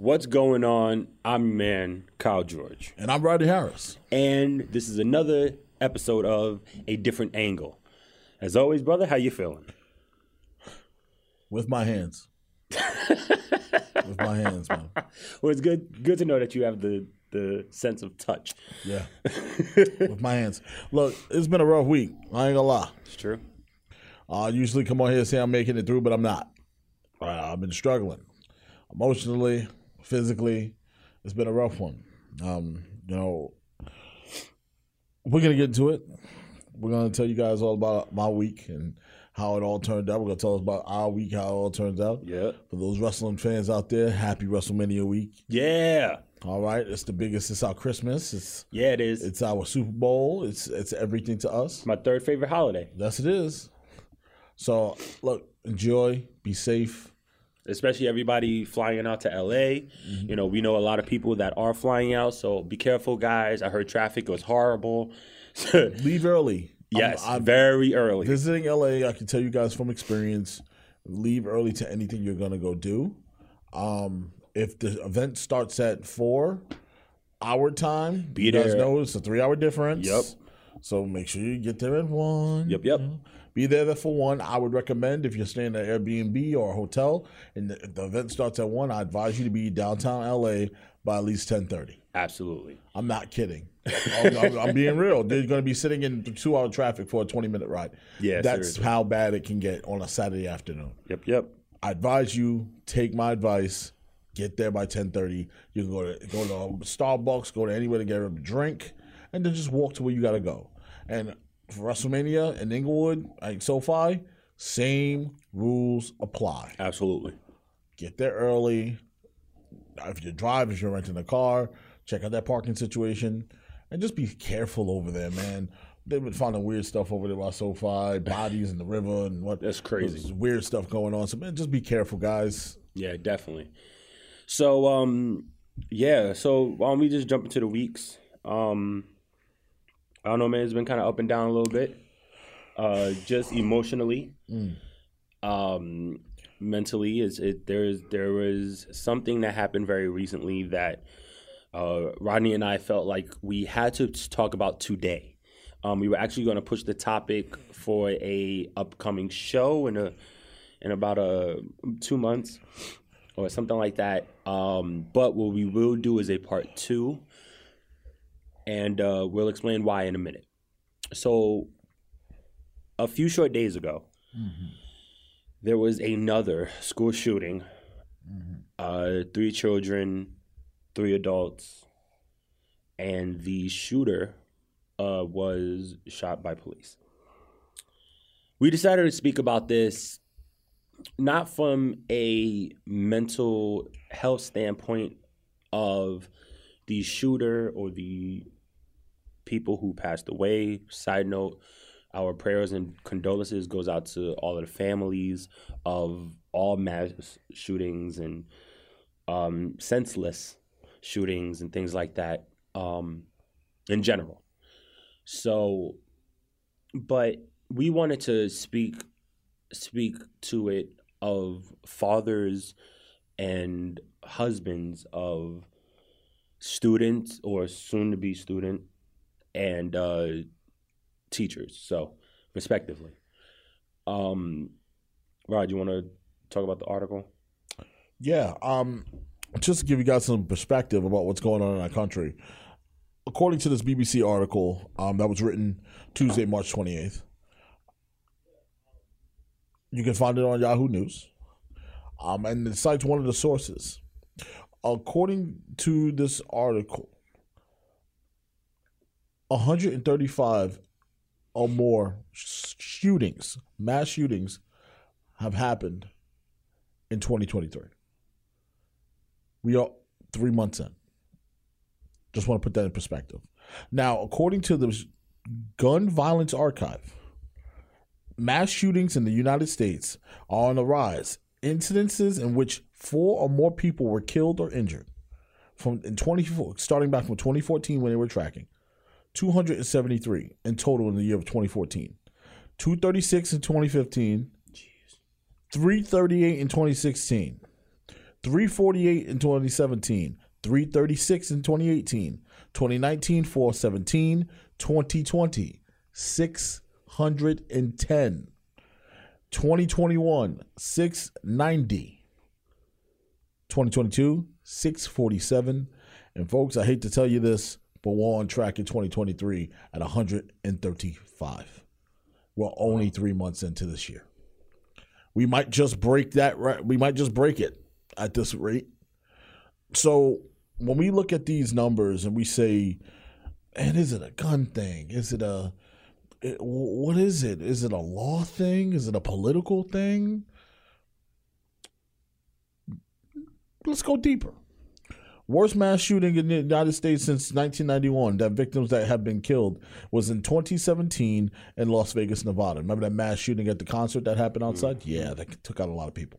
What's going on? I'm your man, Kyle George. And I'm Rodney Harris. And this is another episode of A Different Angle. As always, brother, how you feeling? With my hands. With my hands, man. Well, it's good good to know that you have the the sense of touch. Yeah. With my hands. Look, it's been a rough week. I ain't gonna lie. It's true. I usually come on here and say I'm making it through, but I'm not. Uh, I've been struggling emotionally, physically. It's been a rough one. Um, you know, we're gonna get into it. We're gonna tell you guys all about my week and how it all turned out. We're gonna tell us about our week, how it all turns out. Yeah. For those wrestling fans out there, happy WrestleMania week. Yeah. All right, it's the biggest. It's our Christmas. It's Yeah, it is. it's our Super Bowl. It's it's everything to us. my third favorite holiday. Yes, it is. So look, enjoy, be safe. Especially everybody flying out to LA. You know, we know a lot of people that are flying out, so be careful, guys. I heard traffic was horrible. Leave early. yes, I'm, I'm very early. visiting LA. I can tell you guys from experience. Leave early to anything you're gonna go do. Um, if the event starts at four hour time, Be you guys there. know it's a three hour difference. Yep. So make sure you get there at one. Yep, yep. you know. Be there there for one. I would recommend if you're staying at Airbnb or a hotel and the, the event starts at one, I advise you to be downtown LA by at least ten thirty. Absolutely. I'm not kidding. I'm, I'm- I'm being real. They're going to be sitting in two hour traffic for a 20 minute ride. Yeah, That's seriously. how bad it can get on a Saturday afternoon. Yep, yep. I advise you take my advice. Get there by 10:30. You can go to go to Starbucks, go to anywhere to get a drink, and then just walk to where you got to go. And WrestleMania in Inglewood, like SoFi, same rules apply Absolutely. get there early. If you drive, if you're renting a car, check out that parking situation, and just be careful over there, man. They've been finding weird stuff over there by SoFi, bodies in the river, and what That's crazy. there's weird stuff going on. So man, just be careful, guys. Yeah, definitely. So, um, yeah. So why don't we just jump into the weeks? Um, I don't know, man. It's been kind of up and down a little bit. Uh, just emotionally, um, mentally, is it there's there was something that happened very recently that uh, Rodney and I felt like we had to talk about today. Um, we were actually going to push the topic for a upcoming show in a in about a two months or something like that. Um, but what we will do is a part two, and uh, we'll explain why in a minute. So, a few short days ago, there was another school shooting. Uh, three children, three adults, and the shooter uh, was shot by police. We decided to speak about this not from a mental health standpoint of the shooter or the people who passed away. Side note, our prayers and condolences goes out to all of the families of all mass shootings and um, senseless shootings and things like that um, in general. So, but we wanted to speak speak to it of fathers and husbands of students or soon to be student and uh, teachers so respectively um rod you want to talk about the article Yeah. Um, just to give you guys some perspective about what's going on in our country. According to this BBC article um, that was written Tuesday, March 28th, you can find it on Yahoo News. Um, and it cites one of the sources. According to this article, 135 or more shootings, mass shootings, have happened in 2023. We are three months in. Just want to put that in perspective. Now, according to the Gun Violence Archive, mass shootings in the United States are on the rise. Incidences in which four or more people were killed or injured from in 24 starting back from 2014 when they were tracking 273 in total in the year of 2014 236 in 2015 338 in 2016 348 in 2017, 336 in 2018, 2019, 417, 2020, 610, 2021, 690, 2022, 647. And folks, I hate to tell you this, but we're on track in 2023 at 135. We're only three months into this year. We might just break that. Right, we might just break it at this rate. So when we look at these numbers and we say, "And is it a gun thing? Is it a it, what is it? Is it a law thing? Is it a political thing?" Let's go deeper. Worst mass shooting in the United States since 1991 that victims that have been killed was in 2017 in Las Vegas, Nevada. Remember that mass shooting at the concert that happened outside? Mm-hmm. Yeah, that took out a lot of people.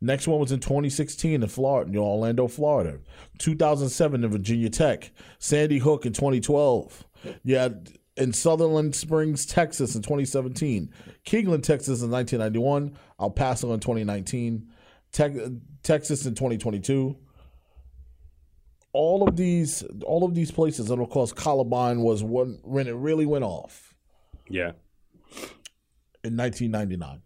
Next one was in 2016 in Florida, in Orlando, Florida. 2007 in Virginia Tech. Sandy Hook in 2012. Yeah, in Sutherland Springs, Texas in 2017. Kingland, Texas in 1991. El Paso in 2019. Te- Texas in 2022 all of these all of these places, and of course Columbine was one when it really went off. Yeah. In 1999.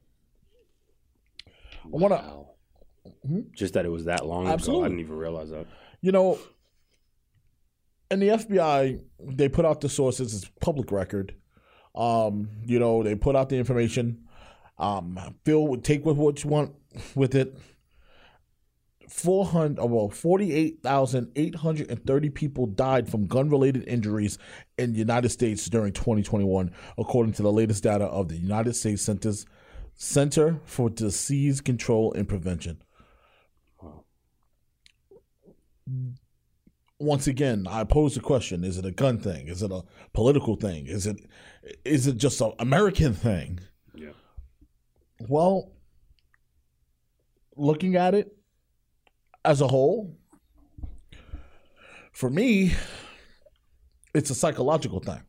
Wow. I want to. Hmm? Just that it was that long Absolutely. ago. I didn't even realize that. You know, and the FBI, they put out the sources. It's public record. Um, you know, they put out the information. Um, Phil, take with what you want with it. 400 well 48,830 people died from gun-related injuries in the United States during 2021 according to the latest data of the United States Centers Center for Disease Control and Prevention. Once again, I pose the question, is it a gun thing? Is it a political thing? Is it is it just an American thing? Yeah. Well, looking at it, as a whole, for me, it's a psychological thing.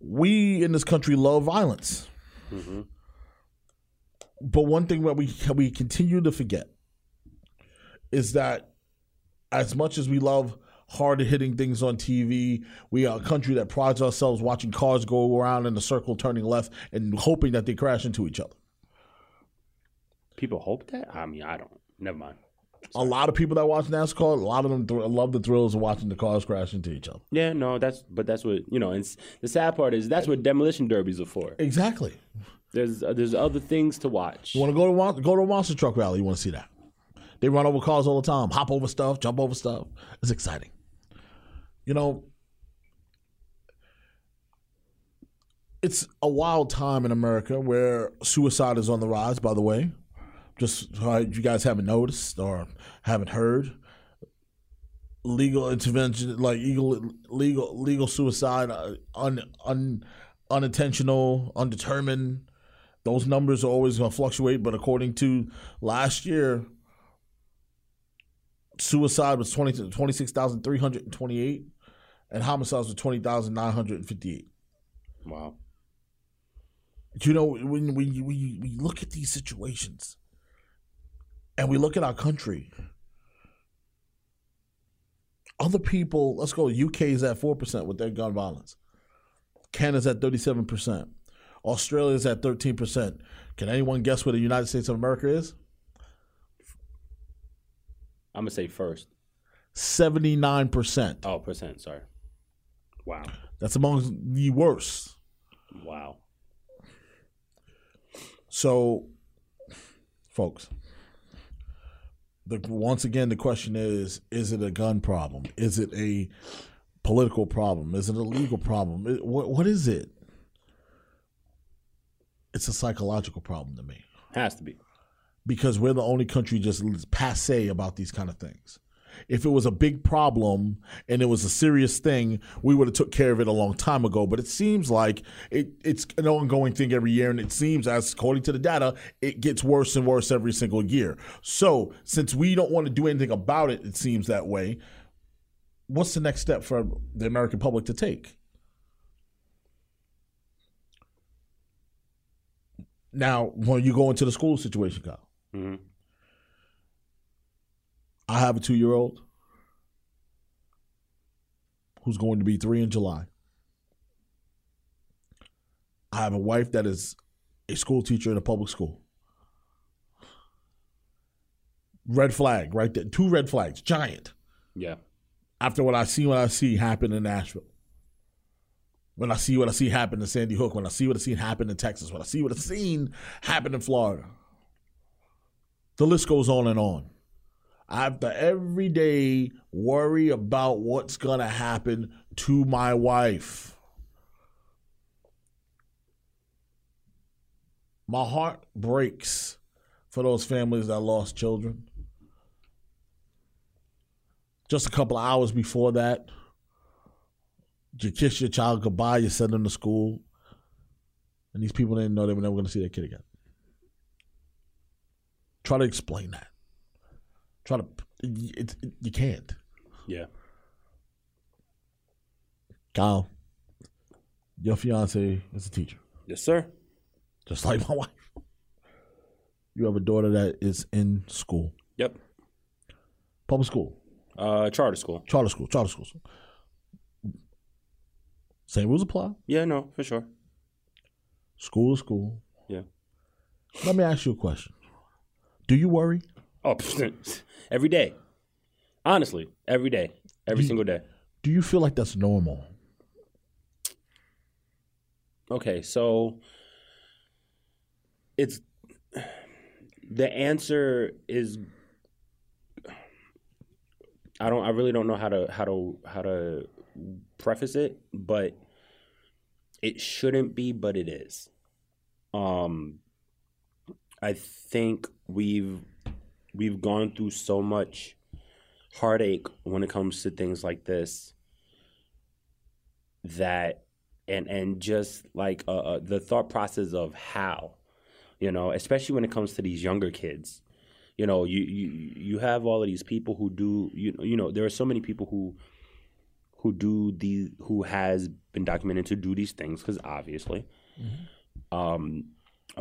We in this country love violence. Mm-hmm. But one thing that we we continue to forget is that as much as we love hard hitting things on TV, we are a country that prides ourselves watching cars go around in a circle turning left and hoping that they crash into each other. People hope that? I mean, I don't. Never mind. Sorry. A lot of people that watch NASCAR, a lot of them th- love the thrills of watching the cars crash into each other. Yeah, no, that's but that's what you know. And the sad part is that's what demolition derbies are for. Exactly. There's uh, there's other things to watch. You want to go to go to a monster truck rally? You want to see that? They run over cars all the time, hop over stuff, jump over stuff. It's exciting. You know, it's a wild time in America where suicide is on the rise. By the way, just uh, you guys haven't noticed or haven't heard? Legal intervention like legal legal legal suicide uh, un, un unintentional undetermined. Those numbers are always going to fluctuate but according to last year suicide was 20 26,328 and homicides were 20,958 wow. You know when we, we we look at these situations and we look at our country, other people, let's go, UK is at 4% with their gun violence. Canada's at 37%. Australia's at 13%. Can anyone guess where the United States of America is? I'm going to say first. 79%. Oh, percent, sorry. Wow. That's among the worst. Wow. So, folks, the once again the question is is it a gun problem? Is it a political problem? Is it a legal problem? It, what what is it? It's a psychological problem to me. Has to be. Because we're the only country just passe about these kind of things if it was a big problem and it was a serious thing, we would have took care of it a long time ago. But it seems like it, it's an ongoing thing every year, and it seems, as according to the data, it gets worse and worse every single year. So since we don't want to do anything about it, it seems that way. What's the next step for the American public to take? Now, when you go into the school situation, Kyle, mm-hmm. I have a two year old who's going to be three in July. I have a wife that is a school teacher in a public school. Red flag right there. Two red flags, giant. Yeah. After what I see, what I see happen in Nashville. When I see what I see happen in Sandy Hook, when I see what I see happen in Texas, when I see what I seen happen in Florida. The list goes on and on. I have to every day worry about what's going to happen to my wife. My heart breaks for those families that lost children. Just a couple of hours before that, you kiss your child goodbye, you send them to school, and these people didn't know they were never going to see their kid again. Try to explain that. Try to, it, it, you can't. Yeah. Kyle, your fiance is a teacher, Yes, sir. just like my wife. You have a daughter that is in school, Yep. public school, Uh, charter school. charter school, charter school. Same rules apply. Yeah, no, for sure. School is school. Yeah. Let me ask you a question. Do you worry? Oh, every day. Honestly, every day, every You- single day. Do you feel like that's normal? Okay, so it's the answer is I don't I really don't know how to how to how to preface it, but it shouldn't be, but it is. Um I think we've we've gone through so much heartache when it comes to things like this that and and just like uh, uh, the thought process of how you know especially when it comes to these younger kids. You know you you you have all of these people who do you you know there are so many people who who do these who has been documented to do these things because obviously. Um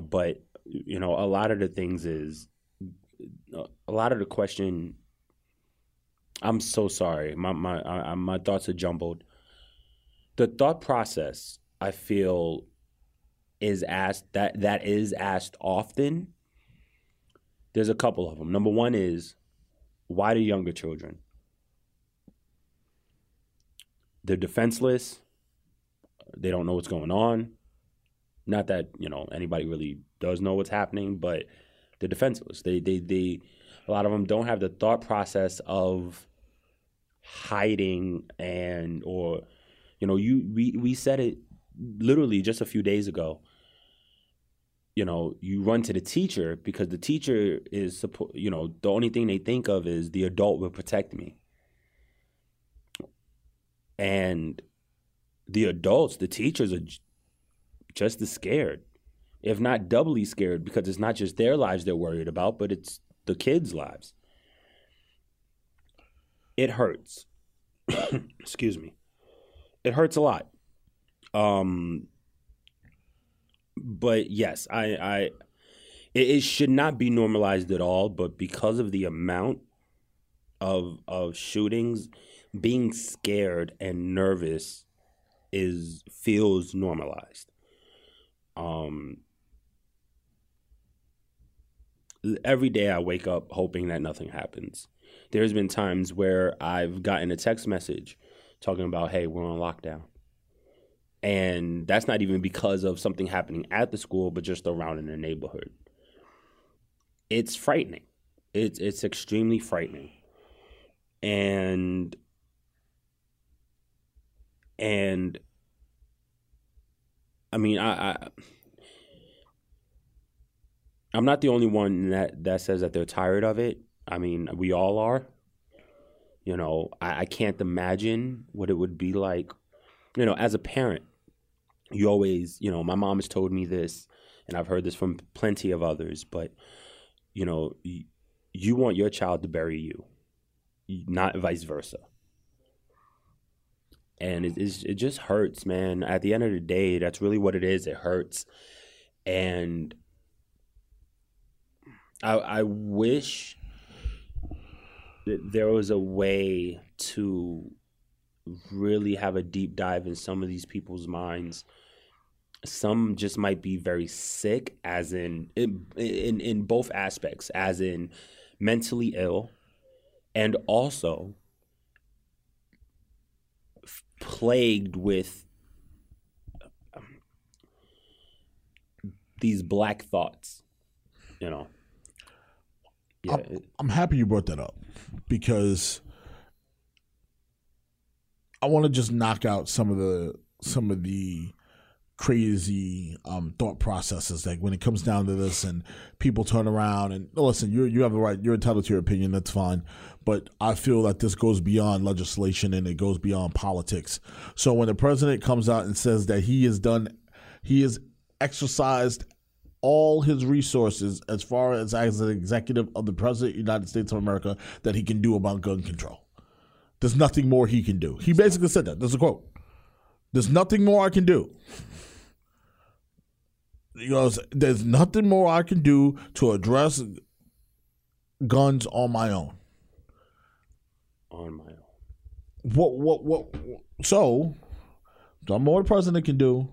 but you know a lot of the things is a lot of the question i'm so sorry my my I, my thoughts are jumbled the thought process I feel is asked that that is asked often. There's a couple of them. Number one is why do younger children? They're defenseless. They don't know what's going on. Not that you know anybody really does know what's happening, but they're defenseless. They they they a lot of them don't have the thought process of hiding and or you know, you we we said it literally just a few days ago. You know, you run to the teacher because the teacher is you know, the only thing they think of is the adult will protect me. And the adults, the teachers are just as scared, if not doubly scared because it's not just their lives they're worried about, but it's the kids' lives. It hurts. Excuse me it hurts a lot. Um, but yes, I, I, it, it should not be normalized at all. But because of the amount of of shootings, being scared and nervous is feels normalized. Um, every day I wake up hoping that nothing happens. There's been times where I've gotten a text message talking about, hey, we're on lockdown. And that's not even because of something happening at the school, but just around in the neighborhood. It's frightening. It's it's extremely frightening. And and I mean I, I I'm not the only one that, that says that they're tired of it. I mean, we all are. You know, I, I can't imagine what it would be like. You know, as a parent, you always, you know, my mom has told me this, and I've heard this from plenty of others, but, you know, you, you want your child to bury you, not vice versa. And it, it just hurts, man. At the end of the day, that's really what it is. It hurts. And I, I wish that there was a way to really have a deep dive in some of these people's minds. Some just might be very sick, as in in in, in both aspects, as in mentally ill, and also plagued with um, these black thoughts. You know. Yeah, I'm, I'm happy you brought that up because I want to just knock out some of the some of the crazy um, thought processes like when it comes down to this and people turn around and listen you you have the right you're entitled to your opinion that's fine. But I feel that this goes beyond legislation and it goes beyond politics. So when the president comes out and says that he has done he has exercised all his resources as far as as an executive of the president of the United States of America that he can do about gun control there's nothing more he can do. He basically said that. There's a quote. There's nothing more I can do. He goes, There's nothing more I can do to address guns on my own. On my own. What, what, what? So, there's more the president can do.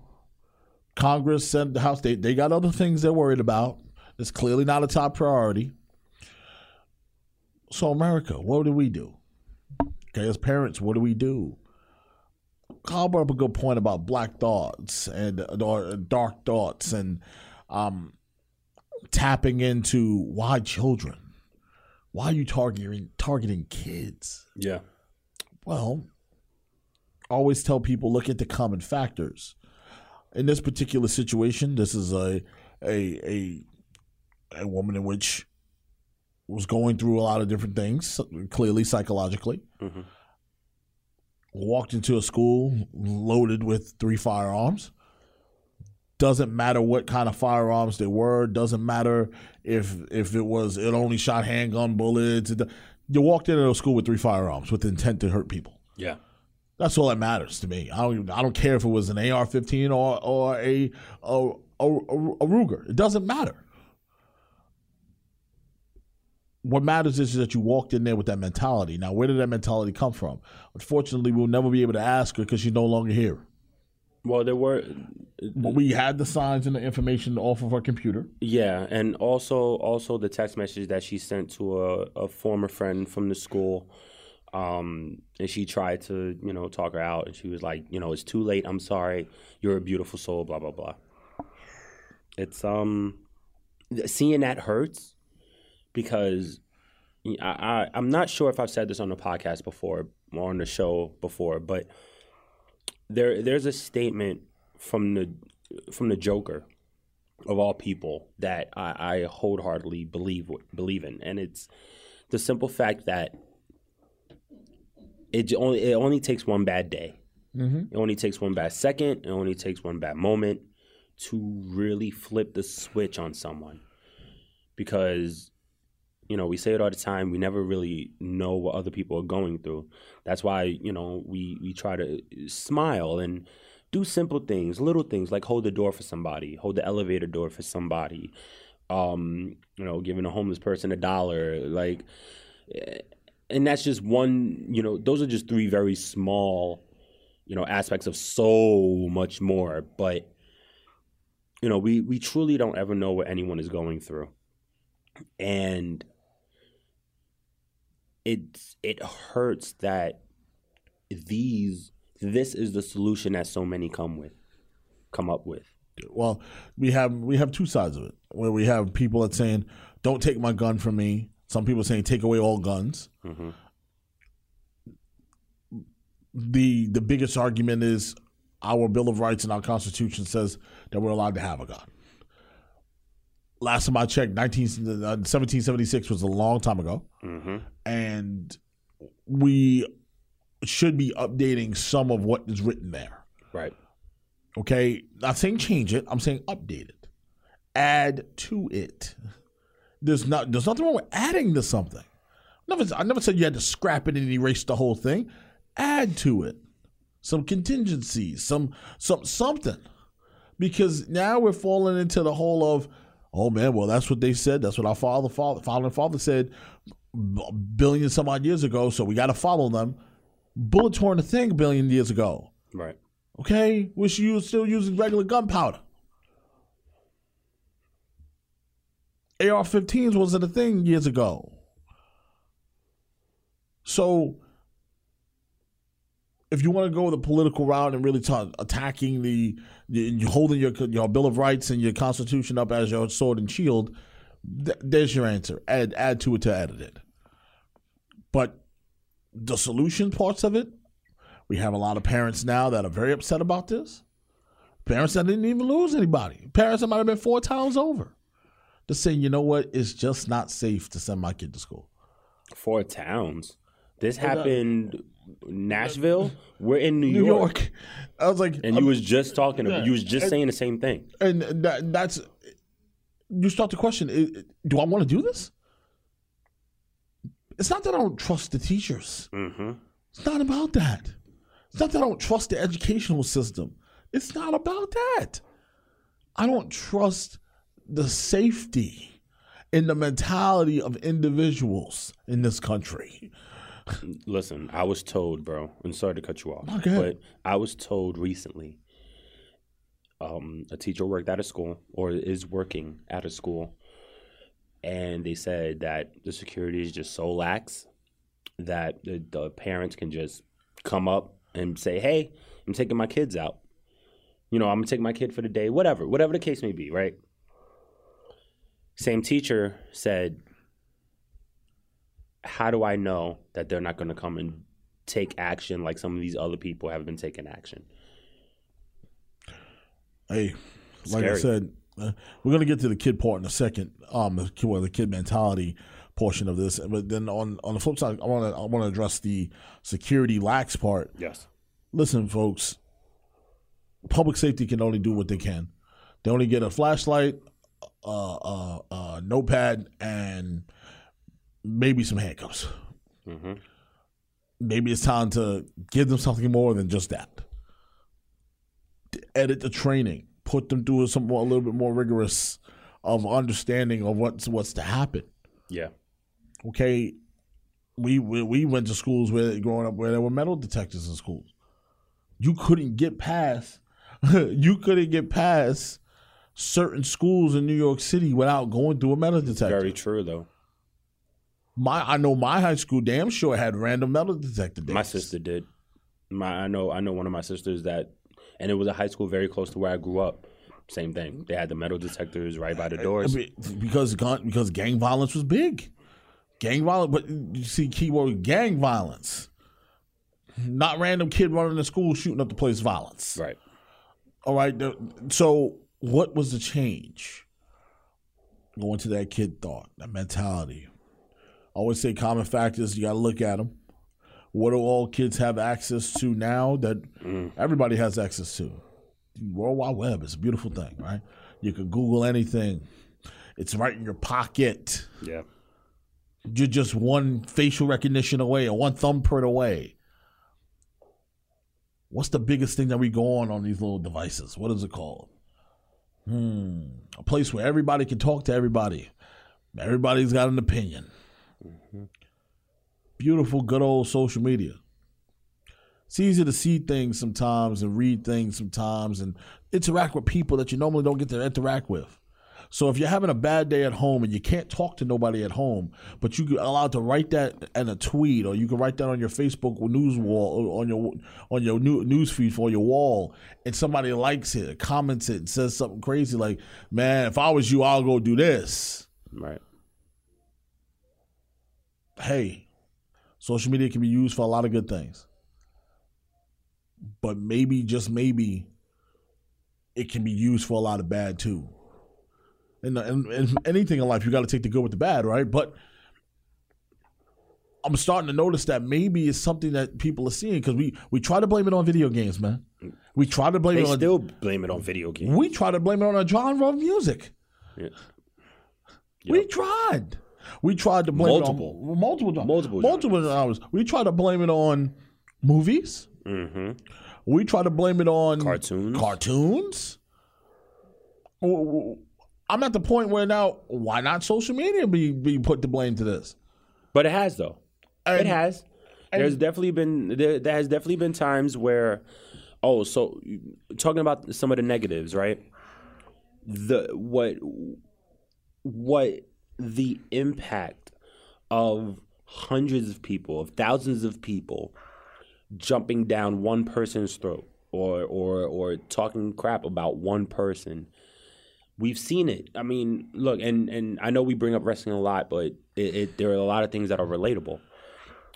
Congress, and the House, they, they got other things they're worried about. It's clearly not a top priority. So, America, what do we do? Okay, as parents, what do we do? Kyle brought up a good point about black thoughts and or dark thoughts and um, tapping into why children. Why are you targeting targeting kids? Yeah. Well, always tell people look at the common factors. In this particular situation, this is a a a a woman in which was going through a lot of different things, clearly psychologically. Mm-hmm. Walked into a school loaded with three firearms. Doesn't matter what kind of firearms they were. Doesn't matter if if it was it only shot handgun bullets. You walked into a school with three firearms with intent to hurt people. Yeah, that's all that matters to me. I don't even, I don't care if it was an AR-15 or or a a, a, a Ruger. It doesn't matter what matters is that you walked in there with that mentality. Now, where did that mentality come from? Unfortunately, we'll never be able to ask her because she's no longer here. Well, there were. But we had the signs and the information off of her computer. Yeah, and also also the text message that she sent to a, a former friend from the school, um, and she tried to you know talk her out, and she was like, you know, it's too late. I'm sorry. You're a beautiful soul. Blah blah blah. It's um, seeing that hurts because I, I am not sure if I've said this on the podcast before or on the show before, but there there's a statement from the from the Joker of all people that I, I wholeheartedly believe believe in, and it's the simple fact that it only it only takes one bad day. Mm-hmm. It only takes one bad second. It only takes one bad moment to really flip the switch on someone, because you know, we say it all the time. We never really know what other people are going through. That's why, you know, we, we try to smile and do simple things, little things like hold the door for somebody, hold the elevator door for somebody, um, you know, giving a homeless person a dollar. Like, eh, and that's just one, you know, those are just three very small, you know, aspects of so much more. But, you know, we, we truly don't ever know what anyone is going through. And it it hurts that these this is the solution that so many come with come up with well we have we have two sides of it where we have people that saying don't take my gun from me some people saying take away all guns mm-hmm. the the biggest argument is our bill of rights and our constitution says that we're allowed to have a gun last time I checked, 19, uh, 1776 was a long time ago. Mm-hmm. And we should be updating some of what is written there. Right. Okay. Not saying change it, I'm saying update it, add to it. There's not. There's nothing wrong with adding to something. I never, I never said you had to scrap it and erase the whole thing. Add to it some contingencies, some some something, because now we're falling into the whole of oh man, well that's what they said. That's what our father, father, father and father said. a billion some odd years ago, so we got to follow them. Bullets weren't a thing a billion years ago. Right. Okay, wish you were still using regular gunpowder. AR-15s wasn't a thing years ago. So, if you want to go the political route and really start attacking the, you holding your your Bill of Rights and your Constitution up as your sword and shield, th- there's your answer. Add add to it to edit it. But the solution parts of it, we have a lot of parents now that are very upset about this. Parents that didn't even lose anybody. Parents that might have been four times over. Just saying, you know what? It's just not safe to send my kid to school. Four towns. This happened Nashville. We're in New, New York. York. I was like, And you was just talking about you was just And- saying the same thing. and that, that's you start to question: Do I want to do this? It's not that I don't trust the teachers. Mm-hmm. It's not about that. It's not that I don't trust the educational system. It's not about that. I don't trust the safety and the mentality of individuals in this country. Listen, I was told, bro, and sorry to cut you off, ahead. but I was told recently um, a teacher worked at a school or is working at a school, and they said that the security is just so lax that the, the parents can just come up and say, "Hey, I'm taking my kids out. You know, I'm gonna take my kid for the day, whatever, whatever the case may be, right?" Same teacher said how do I know that they're not going to come and take action like some of these other people have been taking action? Hey, like I said, uh, we're gonna get to the kid part in a second. Um, the kid, well, the kid mentality portion of this, but then on on the flip side, I want to I want to address the security lax part. Yes. Listen, folks, public safety can only do what they can. They only get a flashlight, uh, uh, uh, notepad, and maybe some handcuffs. hmm maybe it's time to give them something more than just that. Edit the training, put them through some more, a little bit more rigorous of understanding of what's what's to happen. Yeah. Okay, we we, we went to schools where growing up where there were metal detectors in schools. You couldn't get past. you couldn't get past certain schools in New York City without going through a metal detector. Very true, though. My I know my high school damn sure had random metal detector days. My sister did. My I know I know one of my sisters that, and it was a high school very close to where I grew up. Same thing. They had the metal detectors right by the doors. I mean, because gun, because gang violence was big. Gang violence, but you see, keyword gang violence, not random kid running to school shooting up the place violence. Right. All right. So, what was the change? Going to that kid thought, that mentality. I always say common factors. You got to look at them. What do all kids have access to now that mm. everybody has access to? The World Wide Web is a beautiful thing, right? You can Google anything. It's right in your pocket. Yeah. You're just one facial recognition away or one thumbprint away. What's the biggest thing that we go on on these little devices? What is it called? Hmm. A place where everybody can talk to everybody. Everybody's got an opinion. Beautiful, good old social media. It's easy to see things sometimes and read things sometimes and interact with people that you normally don't get to interact with. So if you're having a bad day at home and you can't talk to nobody at home, but you are allowed to write that in a tweet, or you can write that on your Facebook news wall, or on your on your new news feed for your wall, and somebody likes it, comments it, and says something crazy like, "Man, if I was you, I'll go do this." Right. Hey, social media can be used for a lot of good things, but maybe just maybe it can be used for a lot of bad too. And, and, and anything in life, you got to take the good with the bad, right? But I'm starting to notice that maybe it's something that people are seeing because we we try to blame it on video games, man. We try to blame They it on still blame it on video games. we try to blame it on a genre of music. Yeah. We tried. We tried to blame Multiple. it on multiple genres. Multiple multiple genres. We tried to blame it on movies. Mm-hmm. We try to blame it on Cartoons. Cartoons. I'm at the point where now, why not social media be be put to blame to this? But it has though. it And- has. There's definitely been there, there has definitely been times where, oh, so talking about some of the negatives, right? The what what the impact of hundreds of people, of thousands of people jumping down one person's throat or or or talking crap about one person. We've seen it. I mean, look, and and I know we bring up wrestling a lot, but it, it there are a lot of things that are relatable.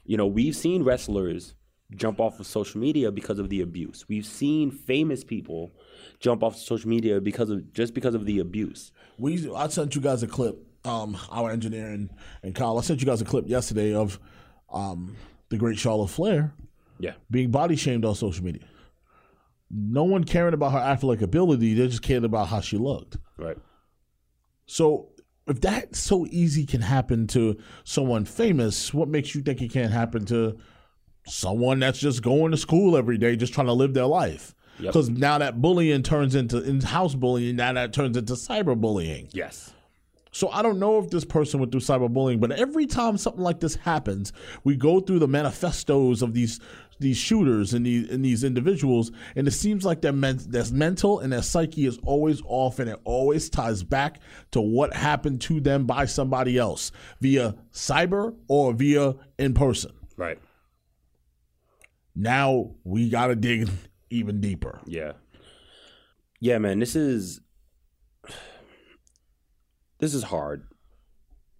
You know, we've seen wrestlers jump off of social media because of the abuse. We've seen famous people jump off of social media because of just because of the abuse. We I sent you guys a clip. Um, our engineer and, and Kyle, I sent you guys a clip yesterday of um, the great Charlotte Flair Yeah. being body shamed on social media. No one caring about her athletic ability; they just cared about how she looked. Right. So, if that so easy can happen to someone famous, what makes you think it can't happen to someone that's just going to school every day, just trying to live their life? Yep. Because now that bullying turns into in-house bullying, now that turns into cyberbullying. Yes. So I don't know if this person went through cyberbullying, but every time something like this happens, we go through the manifestos of these these shooters and these and these individuals, and it seems like their men, their mental and their psyche is always off, and it always ties back to what happened to them by somebody else via cyber or via in person. Right. Now we got to dig even deeper. Yeah. Yeah, man, this is this is hard.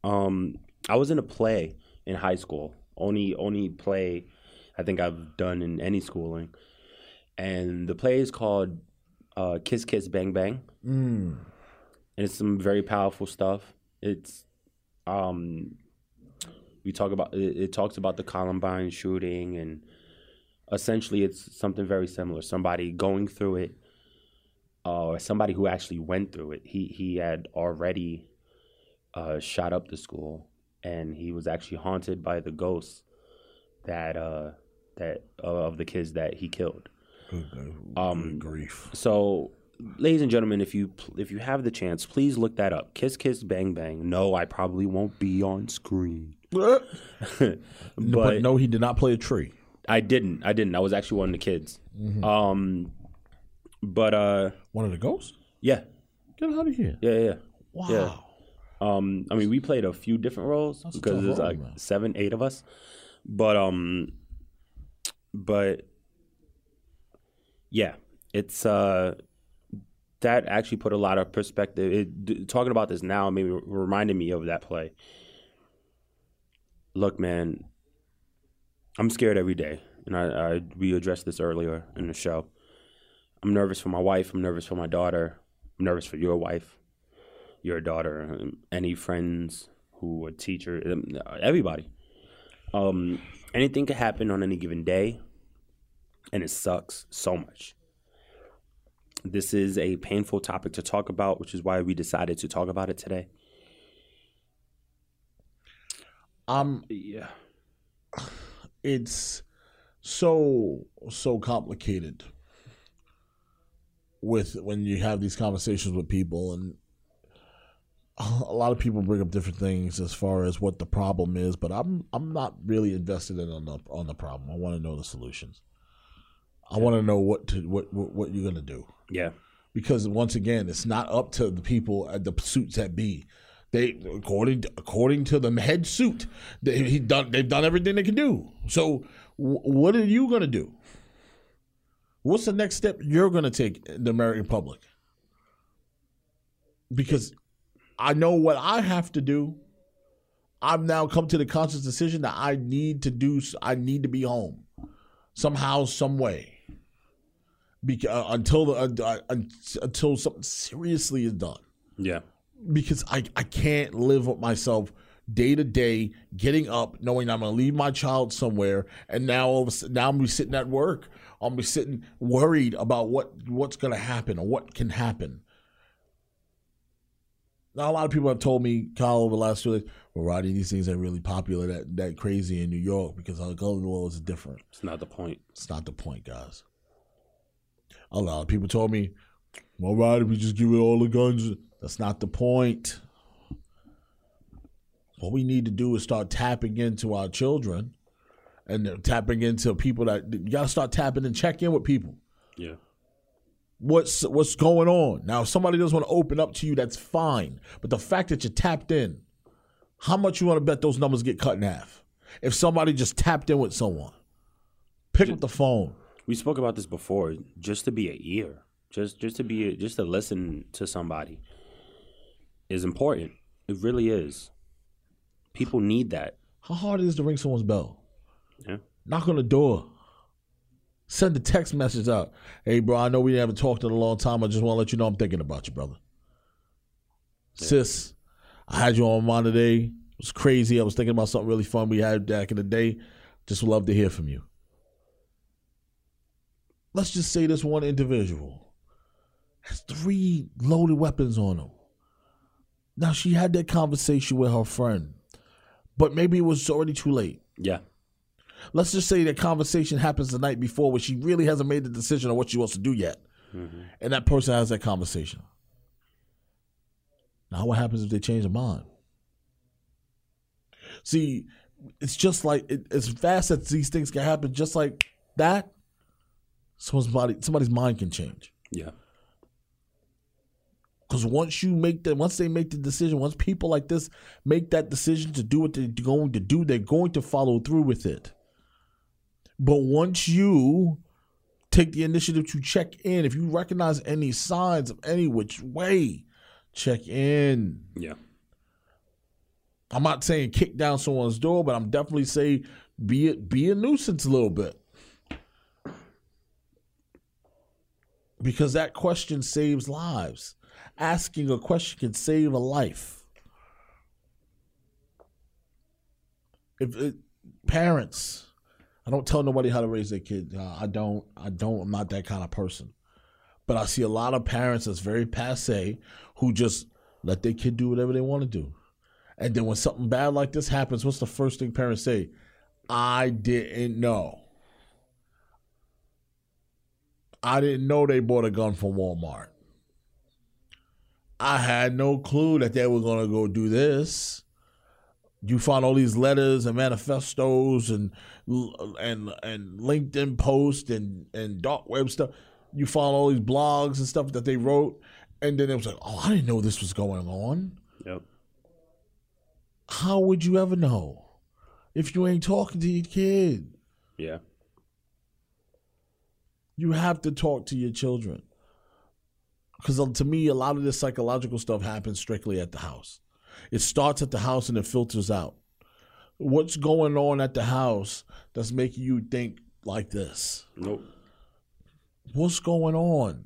Um I was in a play in high school. Only only play I think I've done in any schooling. And the play is called uh, Kiss Kiss Bang Bang. Mm. And it's some very powerful stuff. It's um we talk about it, it talks about the Columbine shooting and essentially it's something very similar. Somebody going through it, uh, or somebody who actually went through it. He he had already uh, shot up the school, and he was actually haunted by the ghosts that uh, that uh, of the kids that he killed. Good, Um, grief. So, ladies and gentlemen, if you if you have the chance, please look that up. Kiss Kiss Bang Bang. No, I probably won't be on screen, but, but no, he did not play a tree. I didn't. I didn't. I was actually one of the kids. Um, but uh, One of the ghosts? yeah, Get out of here. yeah, yeah. Wow. Yeah. Um, I mean, we played a few different roles That's because there's like man. seven, eight of us. But um, but yeah, it's uh, that actually put a lot of perspective. It, d- talking about this now maybe reminded me of that play. Look, man, I'm scared every day, and I, I we addressed this earlier in the show. I'm nervous for my wife. I'm nervous for my daughter. I'm nervous for your wife, your daughter, um, any friends who are teacher, um, everybody. Um, anything could happen on any given day, and it sucks so much. This is a painful topic to talk about, which is why we decided to talk about it today. Um, Yeah. it's so so complicated with when you have these conversations with people and a lot of people bring up different things as far as what the problem is but i'm i'm not really invested in on the on the problem i want to know the solutions i want to know what to what what, what you're going to do Yeah. because once again, it's not up to the people at the suits that be. They according to, according to the head suit, they he done they've done everything they can do. So w- what are you gonna do? What's the next step you're gonna take in the American public? Because I know what I have to do. I've now come to the conscious decision that I need to do. I need to be home somehow, some way Beca- uh, until the uh, uh, until something seriously is done. Yeah. Because I I can't live with myself day to day, getting up, knowing I'm gonna leave my child somewhere, and now all of a sudden, now I'm be sitting at work. I'm be sitting worried about what what's gonna happen or what can happen. Now a lot of people have told me, Kyle, over the last few days, well, Roddy, these things ain't really popular that that crazy in New York because our gun laws is different. It's not the point. It's not the point, guys. A lot of people told me, well, Roddy, we just give it all the guns? That's not the point. What we need to do is start tapping into our children and tapping into people that you got to start tapping and check in with people. Yeah. What's what's going on now? If somebody doesn't want to open up to you, that's fine. But the fact that you tapped in, how much you want to bet those numbers get cut in half? If somebody just tapped in with someone, pick up the phone. We spoke about this before. Just to be an ear, just just to be a, just to listen to somebody, is important. It really is. People need that. How hard it is to ring someone's bell? Yeah. Knock on the door. Send a text message out. Hey, bro, I know we haven't talked in a long time. I just want to let you know I'm thinking about you, brother. Yeah. Sis, I had you on my mind today. It was crazy. I was thinking about something really fun we had back in the day. Just love to hear from you. Let's just say this one individual has three loaded weapons on him. Now, she had that conversation with her friend, but maybe it was already too late. Yeah. Let's just say that conversation happens the night before where she really hasn't made the decision on what she wants to do yet. Mm-hmm. And that person has that conversation. Now, what happens if they change their mind? See, it's just like it, as fast as these things can happen, just like that. Somebody's somebody's mind can change. Yeah. Because once you make that, once they make the decision, once people like this make that decision to do what they're going to do, they're going to follow through with it. But once you take the initiative to check in, if you recognize any signs of any which way, check in. Yeah. I'm not saying kick down someone's door, but I'm definitely saying be it be a nuisance a little bit. Because that question saves lives. Asking a question can save a life. If it, parents, I don't tell nobody how to raise their kid. Uh, I don't. I don't. I'm not that kind of person. But I see a lot of parents that's very passe who just let their kid do whatever they want to do. And then when something bad like this happens, what's the first thing parents say? I didn't know. I didn't know they bought a gun from Walmart. I had no clue that they were going to go do this you find all these letters and manifestos and and and LinkedIn posts and and dark web stuff. You find all these blogs and stuff that they wrote, and then it was like, oh, I didn't know this was going on. Yep. How would you ever know if you ain't talking to your kid? Yeah. You have to talk to your children. Because uh, to me, a lot of this psychological stuff happens strictly at the house. It starts at the house and it filters out. What's going on at the house that's making you think like this? Nope. What's going on?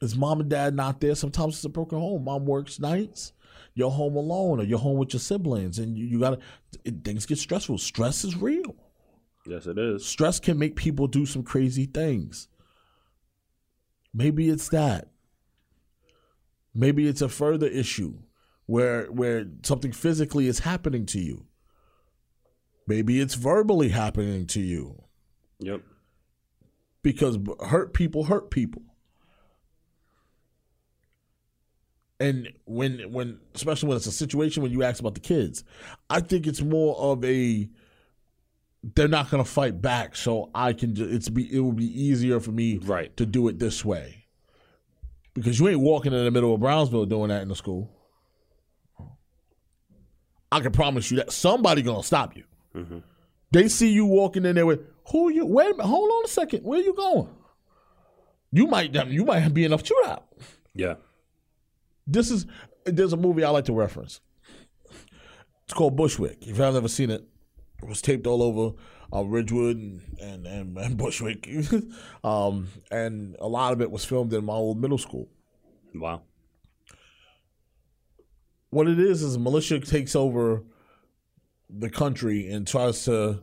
Is mom and dad not there? Sometimes it's a broken home. Mom works nights. You're home alone, or you're home with your siblings, and you, you gotta. Things get stressful. Stress is real. Yes, it is. Stress can make people do some crazy things. Maybe it's that. Maybe it's a further issue where where something physically is happening to you. Maybe it's verbally happening to you. Yep. Because hurt people hurt people. And when when especially when it's a situation when you ask about the kids, I think it's more of a they're not going to fight back, so I can. It's be it will be easier for me right. to do it this way because you ain't walking in the middle of Brownsville doing that in the school. I can promise you that somebody gonna stop you. Mm-hmm. They see you walking in there with who you? Wait a minute, hold on a second. Where you going? You might you might be enough shootout. Yeah. This is there's a movie I like to reference. It's called Bushwick. If you have ever seen it, it was taped all over uh, Ridgewood and and, and, and Bushwick, um, and a lot of it was filmed in my old middle school. Wow. What it is is militia takes over the country and tries to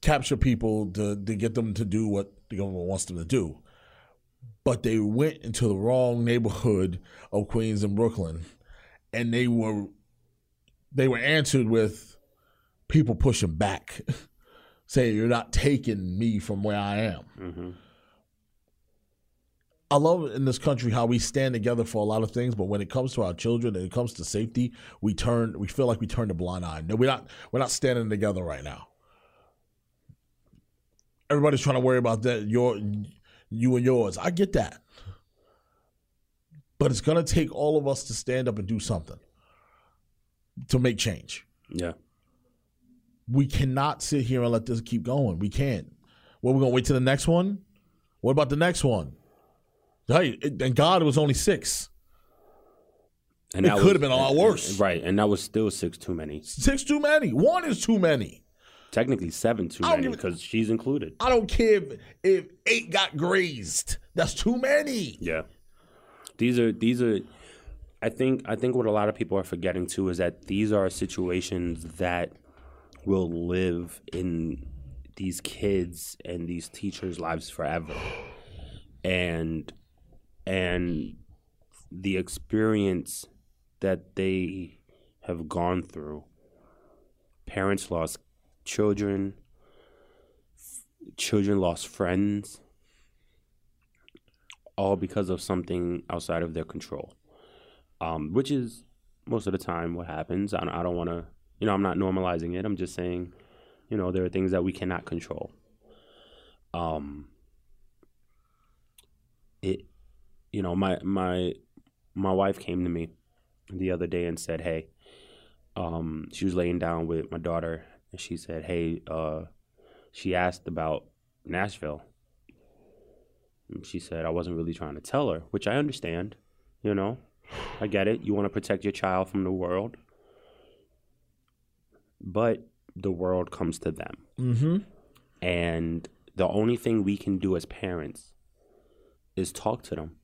capture people to, to get them to do what the government wants them to do. But they went into the wrong neighborhood of Queens and Brooklyn, and they were they were answered with people pushing back. say you're not taking me from where I am. Mm-hmm. I love in this country how we stand together for a lot of things, but when it comes to our children and it comes to safety, we turn we feel like we turn a blind eye. No, we're not we're not standing together right now. Everybody's trying to worry about that your you and yours. I get that. But it's gonna take all of us to stand up and do something to make change. Yeah. We cannot sit here and let this keep going. We can't. What we're gonna wait till the next one? What about the next one? Hey, it- and God it was only six. And It could was- have been a lot worse. Right, and that was still six too many. Six too many. One is too many. Technically seven too many because she's included. I don't care if, if eight got grazed. That's too many. Yeah. These are these are I think I think what a lot of people are forgetting too is that these are situations that will live in these kids and these teachers' lives forever. And and the experience that they have gone through. Parents lost children, children lost friends, all because of something outside of their control, um, which is most of the time what happens. I don't, I don't want to, you know, I'm not normalizing it. I'm just saying, you know, there are things that we cannot control. Um, it, you know, my my my wife came to me the other day and said, "Hey," um, she was laying down with my daughter, and she said, "Hey," uh, she asked about Nashville. She said, I wasn't really trying to tell her, which I understand. You know, I get it. You want to protect your child from the world. But the world comes to them. Mm-hmm. And the only thing we can do as parents is talk to them.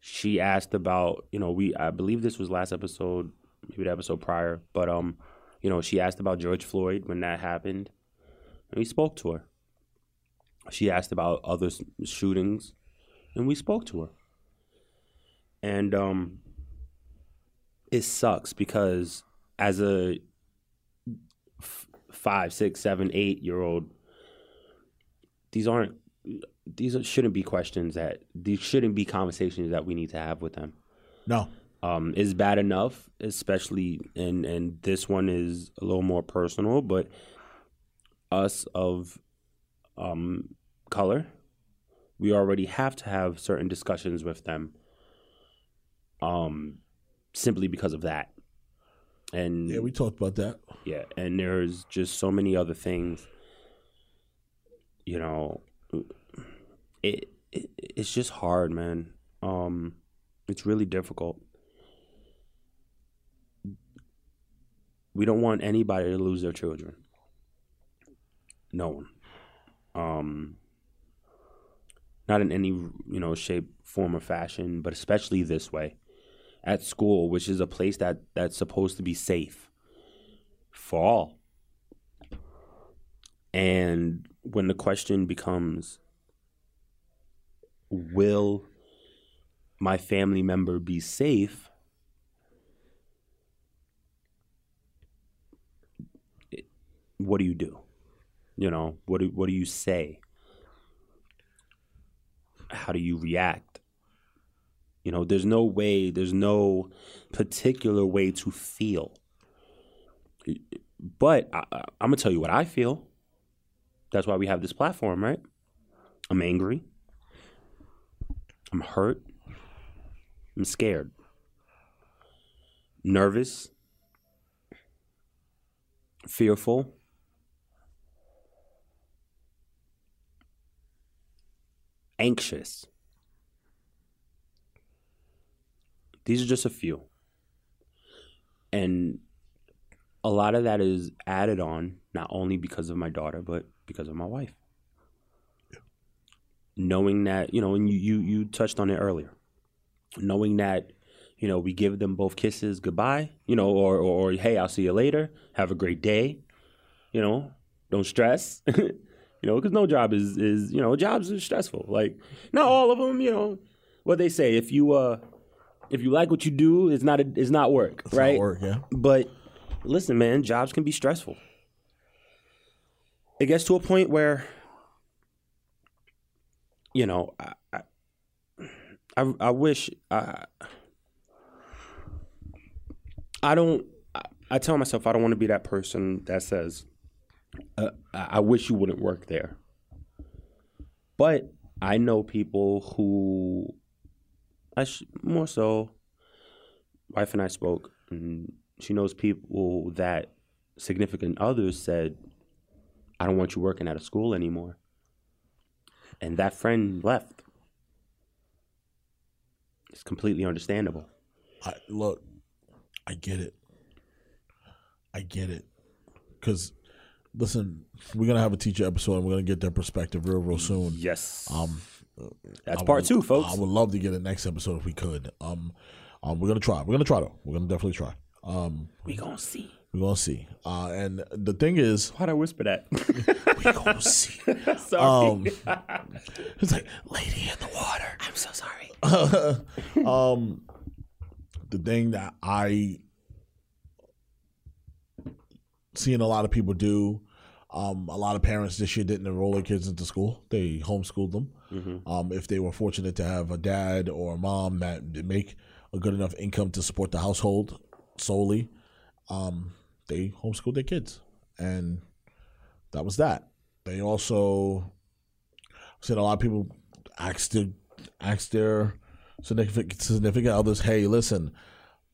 She asked about, you know, we I believe this was last episode, maybe the episode prior, but um, you know, she asked about George Floyd when that happened. And we spoke to her. She asked about other shootings, and we spoke to her. And um, it sucks because as a five, six, seven, eight year old, these aren't these shouldn't be questions that these shouldn't be conversations that we need to have with them. No. Um, is bad enough, especially and and this one is a little more personal, but us of um, color, we already have to have certain discussions with them. Um, simply because of that, and Yeah, we talked about that. yeah, and there's just so many other things. You know, it, it it's just hard, man. Um, it's really difficult. We don't want anybody to lose their children. No one. Um, not in any you know shape, form, or fashion, but especially this way. At school, which is a place that that's supposed to be safe for all. And when the question becomes, will my family member be safe? What do you do? You know, what do what do you say? How do you react? You know, there's no way, there's no particular way to feel. But I, I'm gonna tell you what I feel. That's why we have this platform, right? I'm angry. I'm hurt. I'm scared. Nervous. Fearful. Anxious. These are just a few. And a lot of that is added on not only because of my daughter but because of my wife. Knowing that you know and you, you you touched on it earlier. Knowing that you know we give them both kisses goodbye you know or or, or hey i'll see you later. Have a great day. You know don't stress. You know because no job is is you know jobs are stressful. Like not all of them you know. What they say if you uh if you like what you do it's not a, it's not work It's right not work, yeah. but listen, man, jobs can be stressful. It gets to a point where, you know, I, I, I wish I I don't I, I tell myself I don't want to be that person that says uh, I wish you wouldn't work there. But I know people who I sh- more so wife and I spoke and she knows people that significant others said I don't want you working at a school anymore. And that friend left. It's completely understandable. I look, I get it. I get it. Cause listen, we're gonna have a teacher episode and we're gonna get their perspective real, real soon. Yes. Um That's I part would- two, folks. I would love to get it next episode if we could. Um, um, we're gonna try. We're gonna try though. We're gonna definitely try. Um, we gonna see. we're gonna see. Uh, and the thing is, Why'd I whisper that? we gonna see. sorry. Um, it's like lady in the water. I'm so sorry. um, the thing that I seeing a lot of people do. Um, a lot of parents this year didn't enroll their kids into school; they homeschooled them. Mm-hmm. Um, if they were fortunate to have a dad or a mom that make a good enough income to support the household solely, um, they homeschooled their kids, and that was that. They also said a lot of people asked their asked their significant significant others, "Hey, listen,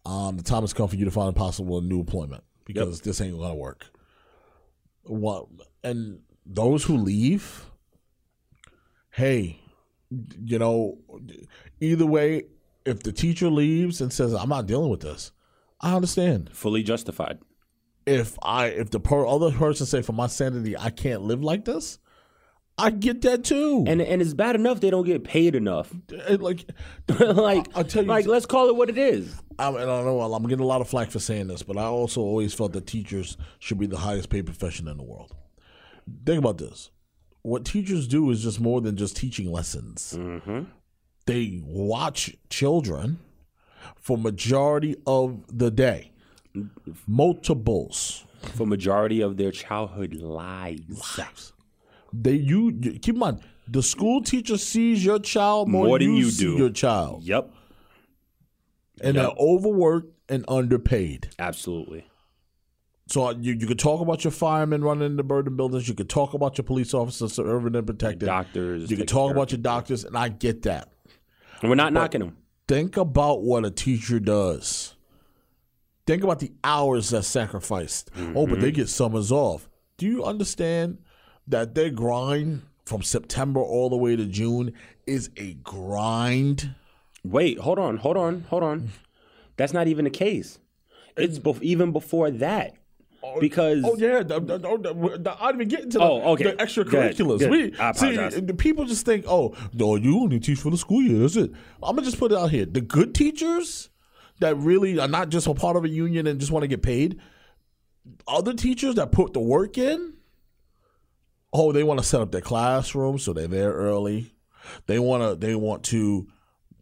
um, the time has come for you to find a possible new employment because this ain't gonna work." What and those who leave, hey, you know, either way, if the teacher leaves and says, "I'm not dealing with this," I understand. Fully justified. If I if the per- other person say, "For my sanity, I can't live like this," I get that too. And and it's bad enough they don't get paid enough. And, eh, like, like I'll tell you- like let's call it what it is. I, and I don't know. I'm getting a lot of flack for saying this, but I also always felt that teachers should be the highest paid profession in the world. Think about this: what teachers do is just more than just teaching lessons. Mm-hmm. They watch children for majority of the day, multiples. For majority of their childhood lives. lives. They you, keep in mind the school teacher sees your child more, More than you, you see do. your child, Yep. and Yep. they're overworked and underpaid. Absolutely. So you, you could talk about your firemen running in the burden buildings. You could talk about your police officers serving and protecting. Doctors. You could talk about your doctors, and I get that. And we're not knocking them. Think about what a teacher does. Think about the hours that's sacrificed. Oh, Mm-hmm. but they get summers off. Do you understand that their grind from September all the way to June is a grind? Wait, hold on, hold on, hold on. That's not even the case. It's bef- even before that. Oh, because Oh yeah, the, the, the, the, I didn't even get into the, Oh, okay. the extracurriculars. We see the people just think, oh, no, you only teach for the school year. That's it. I'm gonna just put it out here. The good teachers that really are not just a part of a union and just want to get paid. Other teachers that put the work in. Oh, they want to set up their classroom so they're there early. They want to. They want to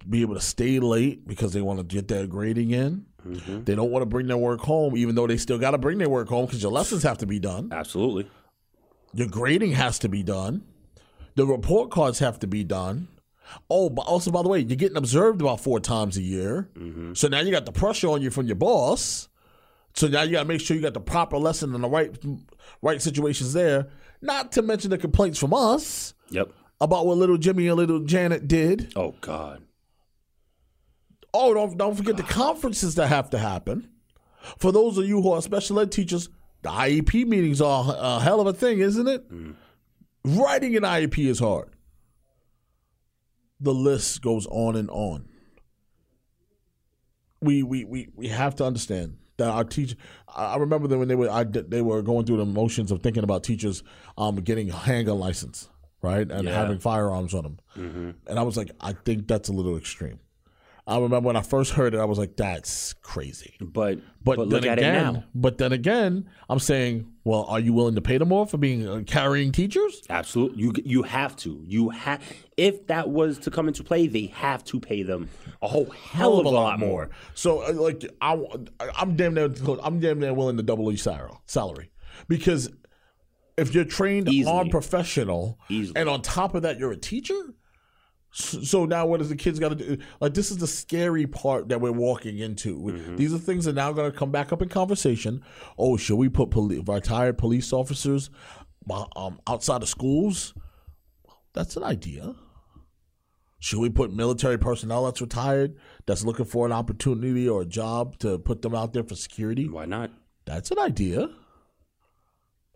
be able to stay late because they want to get their grading in. Mm-hmm. They don't want to bring their work home, even though they still got to bring their work home because your lessons have to be done. absolutely. Your grading has to be done. The report cards have to be done. Oh, but also, by the way, you're getting observed about four times a year. So now you got the pressure on you from your boss. So now you got to make sure you got the proper lesson and the right right situations there. Not to mention the complaints from us Yep. about what little Jimmy and little Janet did. Oh God. Oh, don't don't forget the conferences that have to happen. For those of you who are special ed teachers, the IEP meetings are a hell of a thing, isn't it? Writing an IEP is hard. The list goes on and on. We we we, we have to understand that our teacher. I remember them when they were I, they were going through the motions of thinking about teachers um, getting a handgun license, right, and Yeah. having firearms on them. Mm-hmm. And I was like, I think that's a little extreme. I remember when I first heard it, I was like, that's crazy. But But, but, then look at again, it now. but then again, I'm saying, well, are you willing to pay them more for being uh, carrying teachers? Absolutely. You you have to. You have if that was to come into play, they have to pay them a whole hell of a lot more. So, uh, like, I, I'm damn near, I'm damn near willing to double your salary because if you're trained Easily. on professional Easily. and on top of that you're a teacher, So now, what does the kids got to do? Like, this is the scary part that we're walking into. Mm-hmm. These are things that are now going to come back up in conversation. Oh, should we put poli- retired police officers uh, um, outside of schools? That's an idea. Should we put military personnel that's retired, that's looking for an opportunity or a job to put them out there for security? Why not? That's an idea.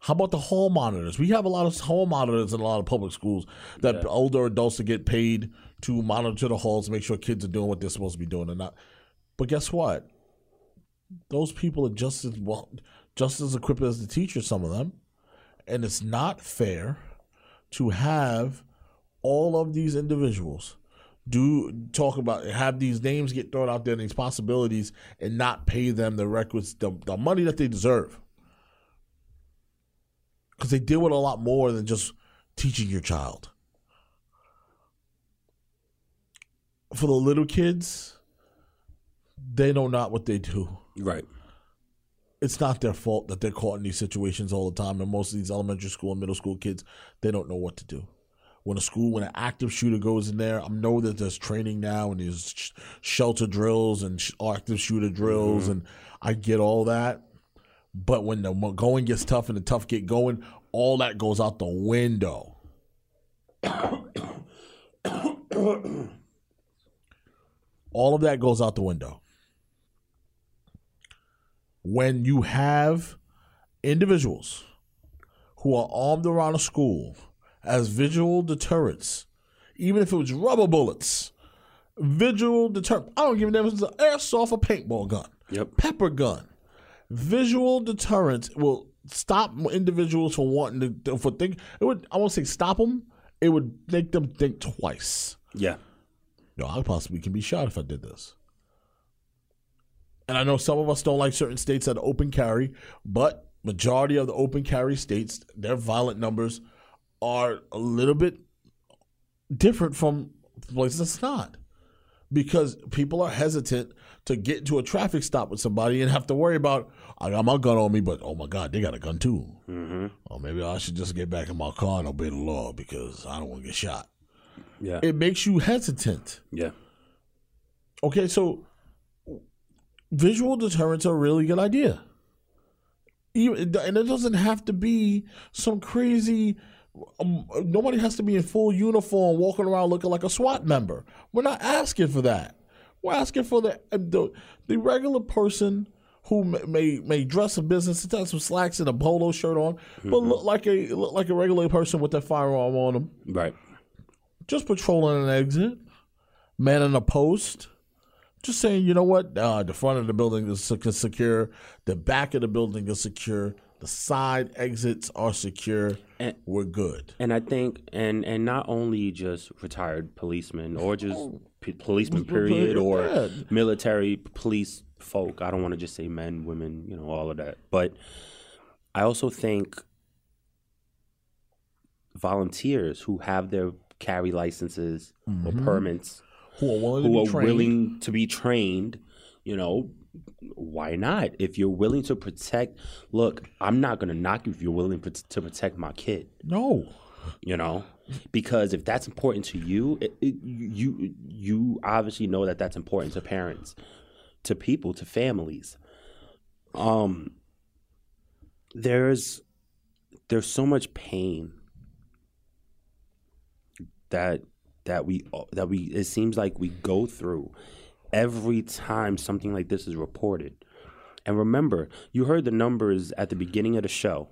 How about the hall monitors? We have a lot of hall monitors in a lot of public schools that Yeah. older adults to get paid to monitor the halls, make sure kids are doing what they're supposed to be doing or not. But guess what? Those people are just as well, just as equipped as the teachers. Some of them, and it's not fair to have all of these individuals do talk about have these names get thrown out there and these possibilities and not pay them the records the, the money that they deserve because they deal with a lot more than just teaching your child for the little kids they know not what they do Right. it's not their fault that they're caught in these situations all the time. And most of these elementary school and middle school kids, they don't know what to do. When a school, when an active shooter goes in there, I know that there's training now and there's sh- shelter drills and sh- active shooter drills, mm-hmm. and I get all that. But when the going gets tough and the tough get going, all that goes out the window. all of that goes out the window when you have individuals who are armed around a school as visual deterrents, even if it was rubber bullets, visual deterrent. I don't give a damn if it's an airsoft or paintball gun, Yep. pepper gun. Visual deterrence will stop individuals from wanting to for think. It would I won't say stop them. It would make them think twice. Yeah. Yo, I possibly can be shot if I did this. And I know some of us don't like certain states that open carry, but majority of the open carry states, their violent numbers are a little bit different from places that's not. Because people are hesitant to get into a traffic stop with somebody and have to worry about, I got my gun on me, but oh my God, they got a gun too. Mm-hmm. Or maybe I should just get back in my car and obey the law because I don't want to get shot. Yeah. It makes you hesitant. yeah. Okay, so visual deterrents are a really good idea. Even, and it doesn't have to be some crazy. Um, nobody has to be in full uniform, walking around looking like a SWAT member. We're not asking for that. We're asking for the the, the regular person who may- may dress in business, and have some slacks and a polo shirt on, but look like a look like a regular person with their firearm on them Right. just patrolling an exit, man manning a post, just saying, you know what, uh, the front of the building is secure, the back of the building is secure, the side exits are secure, And- we're good. And I think, and and not only just retired policemen or just p- policemen, period, or Yeah. military police folk. I don't want to just say men, women, you know, all of that. But I also think volunteers who have their carry licenses or mm-hmm. permits, Who are willing who to are be trained. willing to be trained, you know, why not? If you're willing to protect, look, I'm not going to knock you if you're willing to protect my kid No. you know because if that's important to you it, it, you you obviously know that that's important to parents to people to families. Um there's there's so much pain that that we that we it seems like we go through every time something like this is reported. And remember you heard the numbers at the beginning of the show.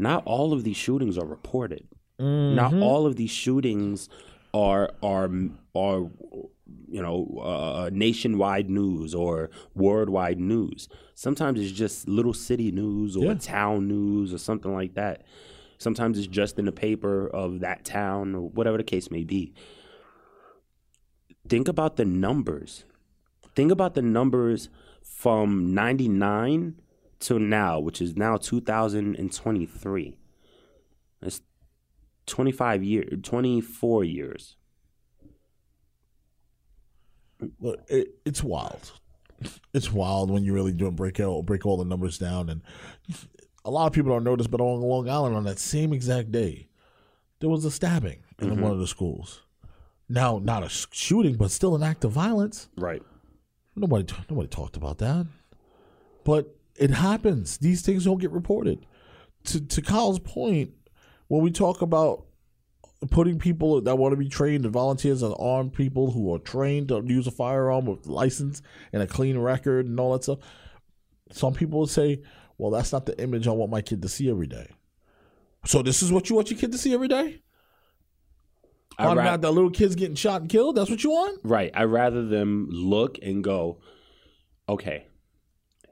Not all of these shootings are reported not all of these shootings are are are you know uh, nationwide news or worldwide news. Sometimes it's just little city news or Yeah. town news or something like that. Sometimes it's just in the paper of that town or whatever the case may be. Think about the numbers. Think about the numbers from 99 to now, which is now 2023. It's 25 years, 24 years. Look, it, it's wild. It's wild when you really do break out, break all the numbers down, and a lot of people don't notice, but on Long Island on that same exact day, there was a stabbing in mm-hmm. one of the schools. Now, not a shooting, but still an act of violence. Right. Nobody, nobody talked about that. But it happens. These things don't get reported. To to Kyle's point, when we talk about putting people that want to be trained and volunteers and armed people who are trained to use a firearm with license and a clean record and all that stuff, some people would say, "Well, that's not the image I want my kid to see every day." So this is what you want your kid to see every day? I Finding ra- out that little kids getting shot and killed. That's what you want? Right. I rather them look and go, okay,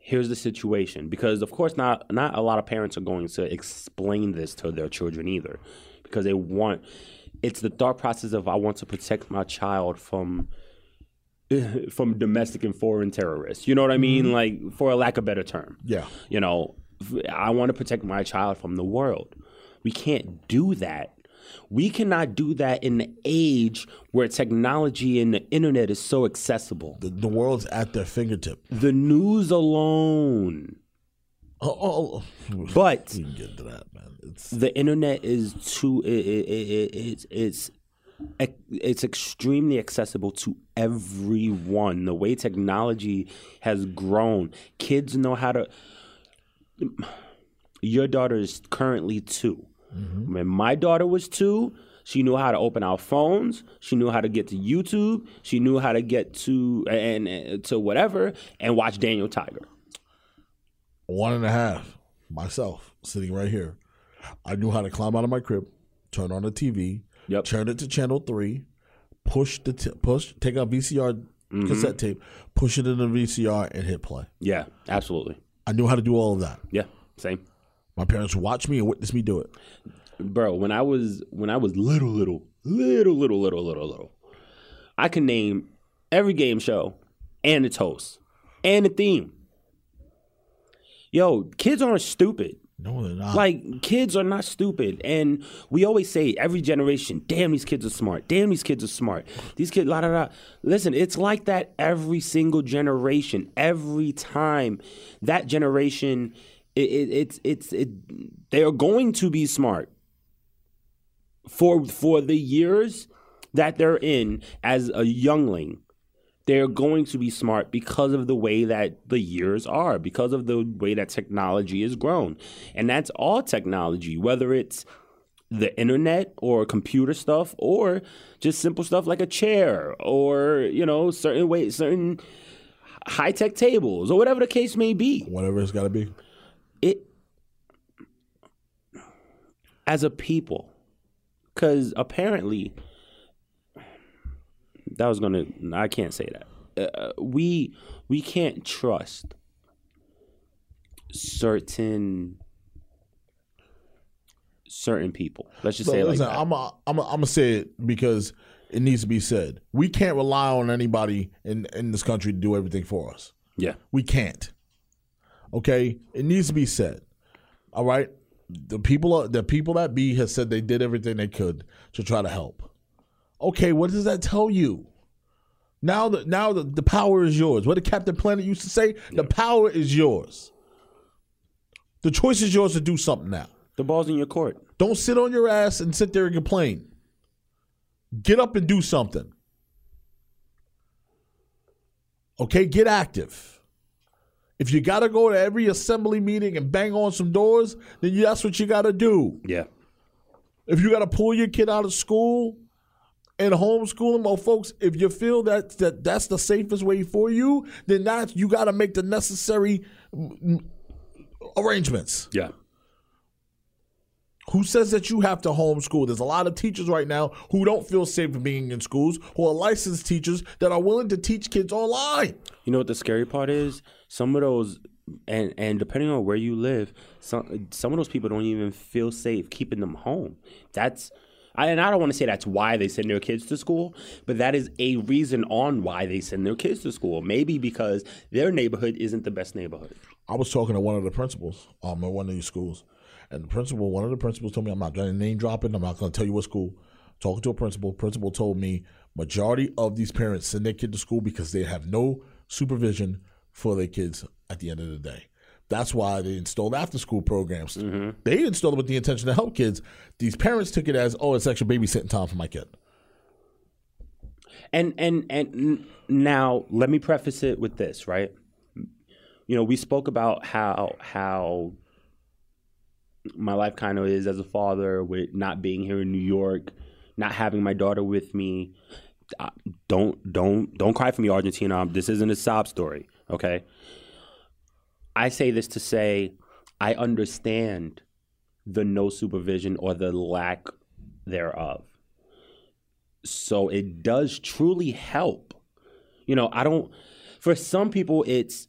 here's the situation. Because of course not not a lot of parents are going to explain this to their children either. Because they want it's the thought process of I want to protect my child from from domestic and foreign terrorists. You know what I mean? Mm-hmm. Like for a lack of better term. Yeah. You know, I want to protect my child from the world. We can't do that. We cannot do that in the age where technology and the internet is so accessible. The, the world's at their fingertip. The news alone. Oh, oh, oh. But we can get into that, the internet is too it, it, it, it's it's it's extremely accessible to everyone the way technology has grown kids know how to your daughter is currently 2 when my daughter was two she knew how to open our phones she knew how to get to youtube she knew how to get to and, and to whatever and watch daniel tiger one and a half. Myself sitting right here. I knew how to climb out of my crib, turn on the TV, Yep. turn it to channel three, push the t- push, take out VCR mm-hmm. cassette tape, push it in the VCR, and hit play. yeah absolutely I knew how to do all of that. yeah same My parents watched me and witnessed me do it. bro when i was when i was little little little little little little little i can name every game show and its host and the theme. Yo kids aren't stupid. No, they're not. like kids are not stupid. And we always say every generation damn these kids are smart. Damn these kids are smart. These kids la da da listen it's like that every single generation. Every time that generation it, it, it's it's it they are going to be smart for for the years that they're in as a youngling they're going to be smart because of the way that the years are, because of the way that technology has grown. And that's all technology, whether it's the internet or computer stuff or just simple stuff like a chair or, you know, certain way certain high-tech tables or whatever the case may be. Whatever it's got to be. As a people cuz apparently that was gonna i can't say that uh, we we can't trust certain certain people let's just So say it like listen, that. I'm a, I'm a, I'm gonna say it because it needs to be said. We can't rely on anybody in in this country to do everything for us. yeah We can't. Okay, it needs to be said. All right, the people the people that be has said they did everything they could to try to help. Okay, what does that tell you? Now that now the, the power is yours. What did Captain Planet used to say? The power is yours. The choice is yours to do something now. the ball's in your court Don't sit on your ass and sit there and complain. Get up and do something. Okay, get active. If you got to go to every assembly meeting and bang on some doors, then that's what you got to do. yeah If you got to pull your kid out of school and homeschool them, well, folks, if you feel that, that that's the safest way for you, then that's you got to make the necessary arrangements. yeah Who says that you have to homeschool? There's a lot of teachers right now who don't feel safe being in schools, who are licensed teachers that are willing to teach kids online. You know what the scary part is? Some of those, and and depending on where you live, some some of those people don't even feel safe keeping them home. That's, I, and I don't want to say that's why they send their kids to school, but that is a reason on why they send their kids to school. Maybe because their neighborhood isn't the best neighborhood. I was talking to one of the principals um, at one of these schools, and the principal, one of the principals told me, I'm not going to name dropping, I'm not going to tell you what school. Talking to a principal, principal told me majority of these parents send their kid to school because they have no supervision for their kids at the end of the day. That's why they installed after school programs. Mm-hmm. They installed it with the intention to help kids. These parents took it as, oh, it's extra babysitting time for my kid. And and and now let me preface it with this, right? You know, we spoke about how how my life kind of is as a father with not being here in New York, not having my daughter with me. Don't don't don't cry for me, Argentina. This isn't a sob story, okay? I say this to say I understand the no supervision or the lack thereof. So it does truly help. You know, I don't, for some people, it's,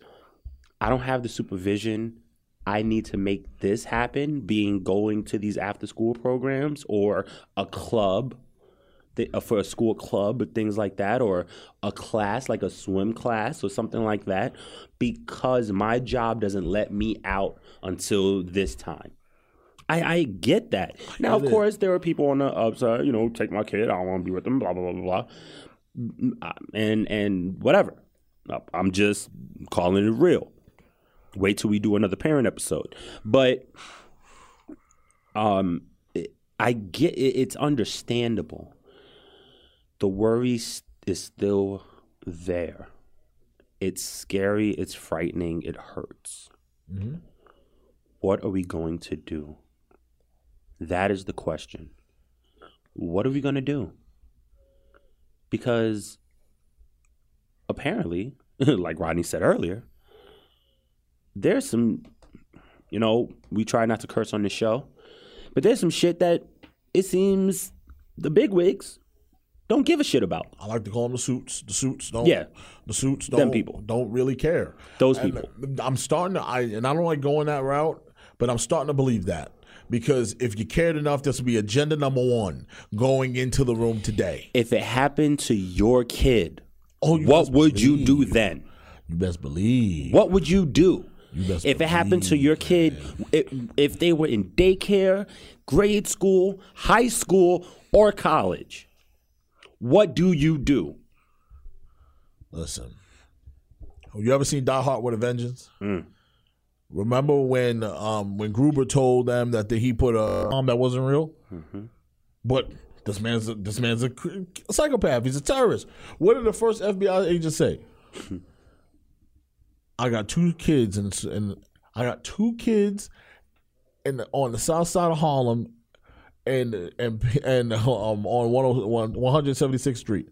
I don't have the supervision. I need to make this happen, being going to these after school programs or a club th- uh, for a school club or things like that, or a class like a swim class or something like that, because my job doesn't let me out until this time. I, I get that. Now, of course, there are people on the upside, you know, take my kid, I don't want to be with them, blah, blah, blah, blah, blah. And, and whatever. I'm just calling it real. Wait till we do another parent episode. But um, I get it, it's understandable. The worry is still there. It's scary, it's frightening, it hurts. Mm-hmm. What are we going to do? That is the question. What are we going to do? Because apparently, like Rodney said earlier, there's some, you know, we try not to curse on the show, but there's some shit that it seems the big wigs don't give a shit about. I like to call them the suits. The suits don't. Yeah. The suits don't. Them people. don't really care. Those And people. I'm starting to. I and I don't like going that route, but I'm starting to believe that because if you cared enough, this would be agenda number one going into the room today. If it happened to your kid, Oh, you what would you do then? You best believe. What would you do? best if it happened to your kid, if, if they were in daycare, grade school, high school, or college, what do you do? Listen, have you ever seen Die Hard with a Vengeance? Mm. Remember when um, when Gruber told them that he put a bomb that wasn't real? Mm-hmm. But this man's a, this man's a, a psychopath. He's a terrorist. What did the first FBI agent say? I got two kids and and I got two kids in the, on the south side of Harlem and and and um, on 101 176th Street.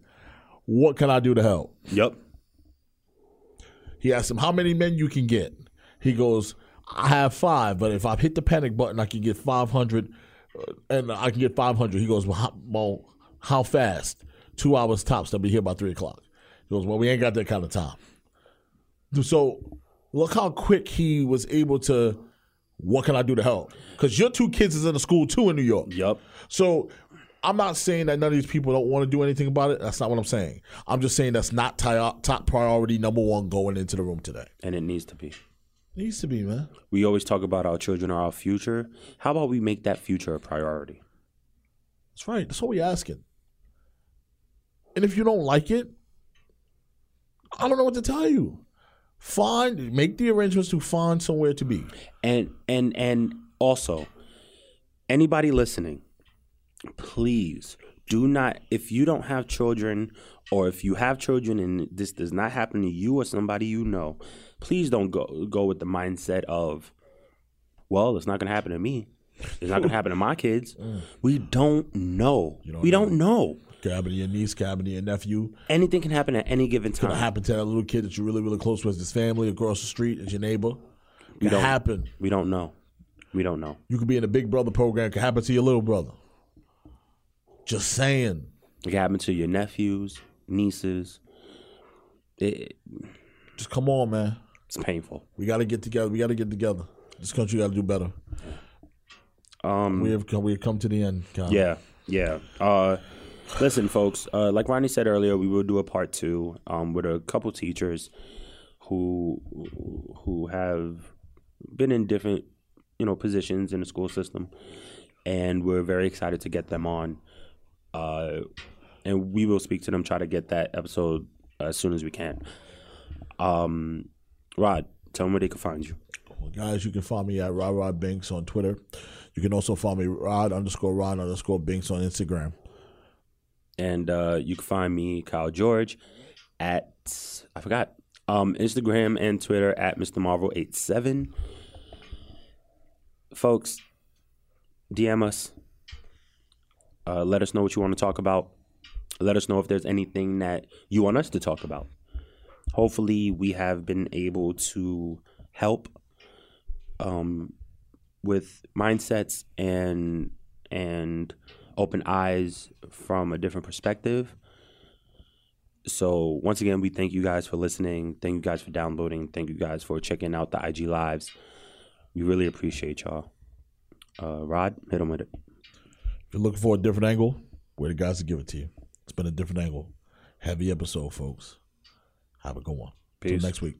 What can I do to help? Yep. He asked him how many men you can get. He goes, I have five, but if I hit the panic button, I can get five hundred, uh, and I can get five hundred. He goes, well how, well, how fast? Two hours tops. They'll be here by three o'clock. He goes, well, we ain't got that kind of time. So look how quick he was able to. What can I do to help? Because your two kids is in a school too in New York. Yep. So I'm not saying that none of these people don't want to do anything about it. That's not what I'm saying. I'm just saying that's not top priority number one going into the room today. And it needs to be. Needs to be, man. We always talk about our children are our future. How about we make that future a priority? That's right. That's what we're asking. And if you don't like it, I don't know what to tell you. Find, make the arrangements to find somewhere to be. And and and also, anybody listening, please do not if you don't have children or if you have children and this does not happen to you or somebody you know, please don't go go with the mindset of well, it's not going to happen to me. It's not going to happen to my kids. Mm. We don't know. don't we don't know. Cabin to your niece, cabin to your nephew. Anything can happen at any given time. happen to that little kid that you're really, really close with, his family across the street, is your neighbor? It don't- happen. We don't know. We don't know. You could be in a big brother program. It could happen to your little brother. Just saying. It can happen to your nephews, nieces. It, Just come on, man. it's painful. We got to get together. We got to get together. This country got to do better. Um, We have come, we have come to the end. Kyle. Yeah, yeah. Uh, listen, folks. Uh, like Ronnie said earlier, we will do a part two um, with a couple teachers who who have been in different you know positions in the school system, and we're very excited to get them on. Uh, and we will speak to them, try to get that episode as soon as we can. Um, Rod, tell them where they can find you. Well, guys, you can find me at Rod Rod Binks on Twitter. You can also find me Rod underscore Rod underscore Binks on Instagram. And uh, you can find me, Kyle George, at I forgot um, Instagram and Twitter at Mr. Marvel 87 Folks, DM us. Uh, let us know what you want to talk about. Let us know if there's anything that you want us to talk about. Hopefully, we have been able to help um, with mindsets and and open eyes from a different perspective. So once again, we thank you guys for listening. Thank you guys for downloading. Thank you guys for checking out the IG lives. We really appreciate y'all. Uh, Rod, hit him with it. If you're looking for a different angle, we're the guys to give it to you. It's been a different angle. Heavy episode, folks. Have a good one. Till Peace. next week.